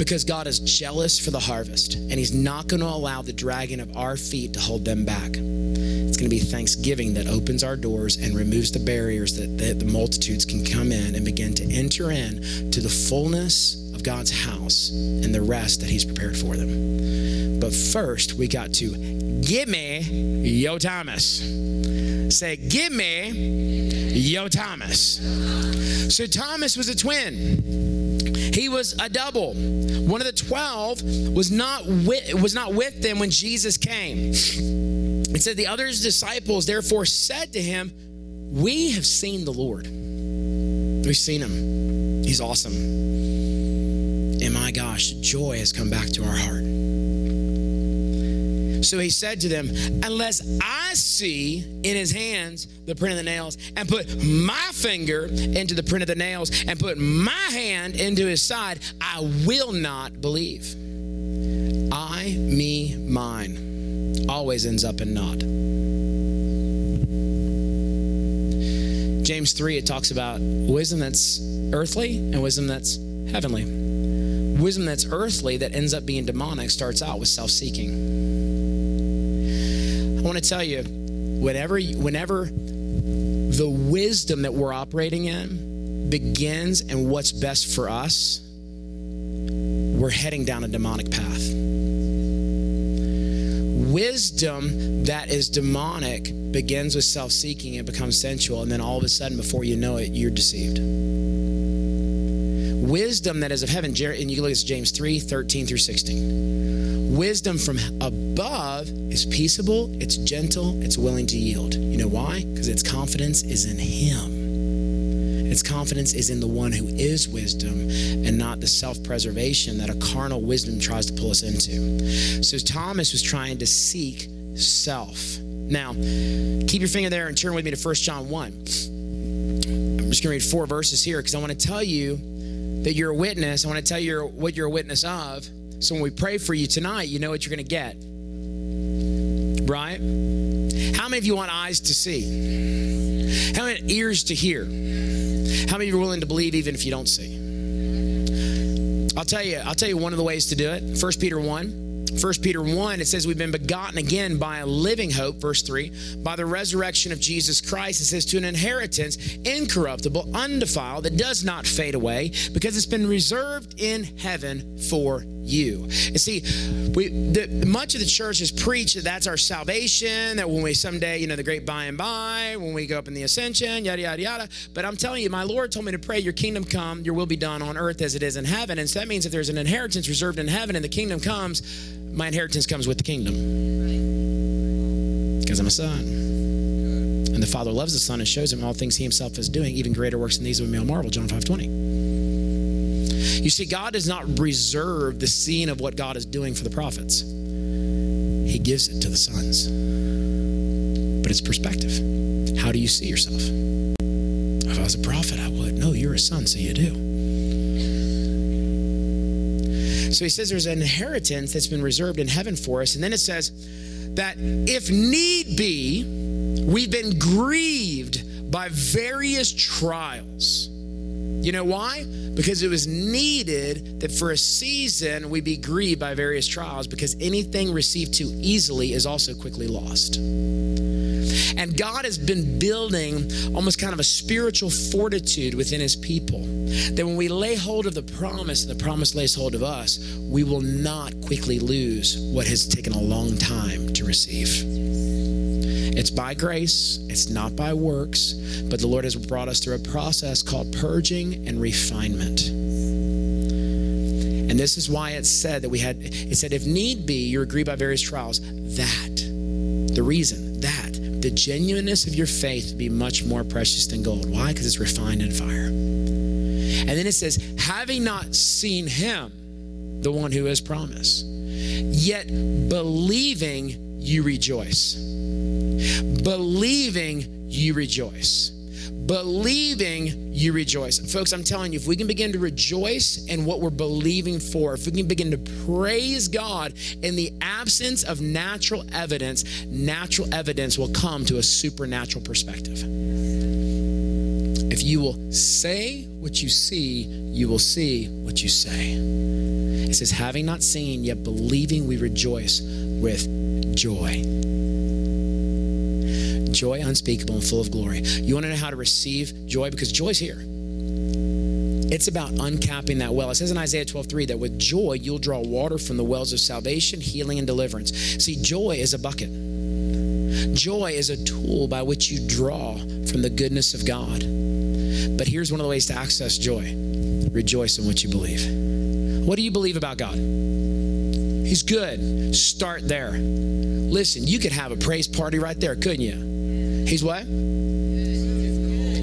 Because God is jealous for the harvest, and He's not going to allow the dragging of our feet to hold them back. It's going to be thanksgiving that opens our doors and removes the barriers that, that the multitudes can come in and begin to enter in to the fullness of God's house and the rest that He's prepared for them. But first, we got to give me Yo Thomas. Say, give me Yo Thomas. So Thomas was a twin. He was a double. One of the twelve was not with, was not with them when Jesus came. It said the other disciples therefore said to him, "We have seen the Lord. We've seen him. He's awesome." And my gosh, joy has come back to our heart. So he said to them, Unless I see in his hands the print of the nails, and put my finger into the print of the nails, and put my hand into his side, I will not believe. I, me, mine always ends up in not. James 3, it talks about wisdom that's earthly and wisdom that's heavenly. Wisdom that's earthly that ends up being demonic starts out with self seeking. I want to tell you, whenever, whenever the wisdom that we're operating in begins and what's best for us, we're heading down a demonic path. Wisdom that is demonic begins with self seeking and becomes sensual, and then all of a sudden, before you know it, you're deceived. Wisdom that is of heaven, and you look at James 3 13 through 16. Wisdom from above is peaceable, it's gentle, it's willing to yield. You know why? Because its confidence is in Him. Its confidence is in the one who is wisdom and not the self preservation that a carnal wisdom tries to pull us into. So Thomas was trying to seek self. Now, keep your finger there and turn with me to 1 John 1. I'm just going to read four verses here because I want to tell you that you're a witness. I want to tell you what you're a witness of. So when we pray for you tonight, you know what you're going to get. Right? How many of you want eyes to see? How many ears to hear? How many of you are willing to believe even if you don't see? I'll tell you, I'll tell you one of the ways to do it. First Peter 1. 1 Peter 1, it says, We've been begotten again by a living hope, verse 3, by the resurrection of Jesus Christ. It says, To an inheritance incorruptible, undefiled, that does not fade away, because it's been reserved in heaven for you. And see, we the, much of the church has preached that that's our salvation, that when we someday, you know, the great by and by, when we go up in the ascension, yada, yada, yada. But I'm telling you, my Lord told me to pray, Your kingdom come, your will be done on earth as it is in heaven. And so that means if there's an inheritance reserved in heaven and the kingdom comes, my inheritance comes with the kingdom. Because I'm a son. And the Father loves the Son and shows him all things he himself is doing, even greater works than these we may marvel. John 5 20. You see, God does not reserve the scene of what God is doing for the prophets, He gives it to the sons. But it's perspective. How do you see yourself? If I was a prophet, I would. No, you're a son, so you do. So he says there's an inheritance that's been reserved in heaven for us. And then it says that if need be, we've been grieved by various trials. You know why? Because it was needed that for a season we be grieved by various trials because anything received too easily is also quickly lost. And God has been building almost kind of a spiritual fortitude within his people. That when we lay hold of the promise and the promise lays hold of us, we will not quickly lose what has taken a long time to receive. It's by grace, it's not by works, but the Lord has brought us through a process called purging and refinement. And this is why it said that we had, it said, if need be, you're aggrieved by various trials. That, the reason, that the genuineness of your faith be much more precious than gold. Why? Because it's refined in fire. And then it says, having not seen him, the one who has promised, yet believing you rejoice. Believing you rejoice. believing you rejoice. Folks, I'm telling you, if we can begin to rejoice in what we're believing for, if we can begin to praise God in the absence of natural evidence, natural evidence will come to a supernatural perspective. If you will say what you see, you will see what you say. It says, having not seen, yet believing we rejoice with joy. Joy unspeakable and full of glory. You want to know how to receive joy? Because joy's here. It's about uncapping that well. It says in Isaiah 12, 3 that with joy you'll draw water from the wells of salvation, healing, and deliverance. See, joy is a bucket. Joy is a tool by which you draw from the goodness of God. But here's one of the ways to access joy rejoice in what you believe. What do you believe about God? He's good. Start there. Listen, you could have a praise party right there, couldn't you? He's what?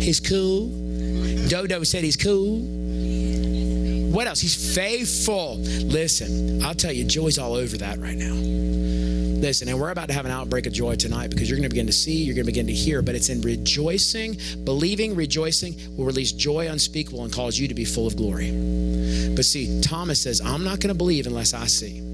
He's cool. Dodo said he's cool. What else? He's faithful. Listen, I'll tell you, joy's all over that right now. Listen, and we're about to have an outbreak of joy tonight because you're going to begin to see, you're going to begin to hear, but it's in rejoicing, believing, rejoicing will release joy unspeakable and cause you to be full of glory. But see, Thomas says, I'm not going to believe unless I see.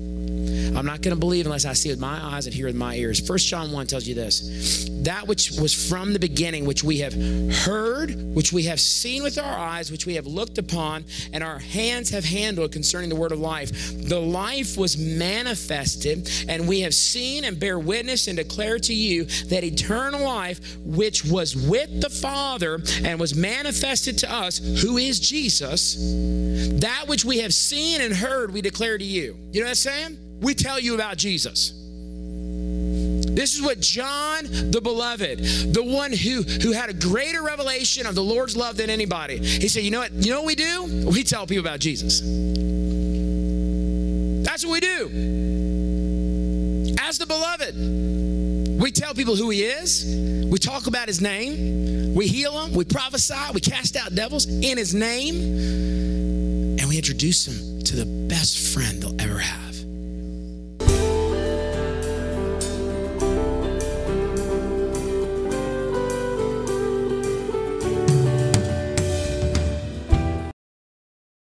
I'm not going to believe unless I see with my eyes and hear with my ears. First John 1 tells you this that which was from the beginning, which we have heard, which we have seen with our eyes, which we have looked upon, and our hands have handled concerning the word of life. The life was manifested, and we have seen and bear witness and declare to you that eternal life, which was with the Father and was manifested to us, who is Jesus, that which we have seen and heard, we declare to you. You know what I'm saying? We tell you about Jesus. This is what John the beloved, the one who who had a greater revelation of the Lord's love than anybody. He said, "You know what? You know what we do? We tell people about Jesus. That's what we do. As the beloved, we tell people who he is. We talk about his name. We heal them. We prophesy. We cast out devils in his name. And we introduce them to the best friend they'll ever have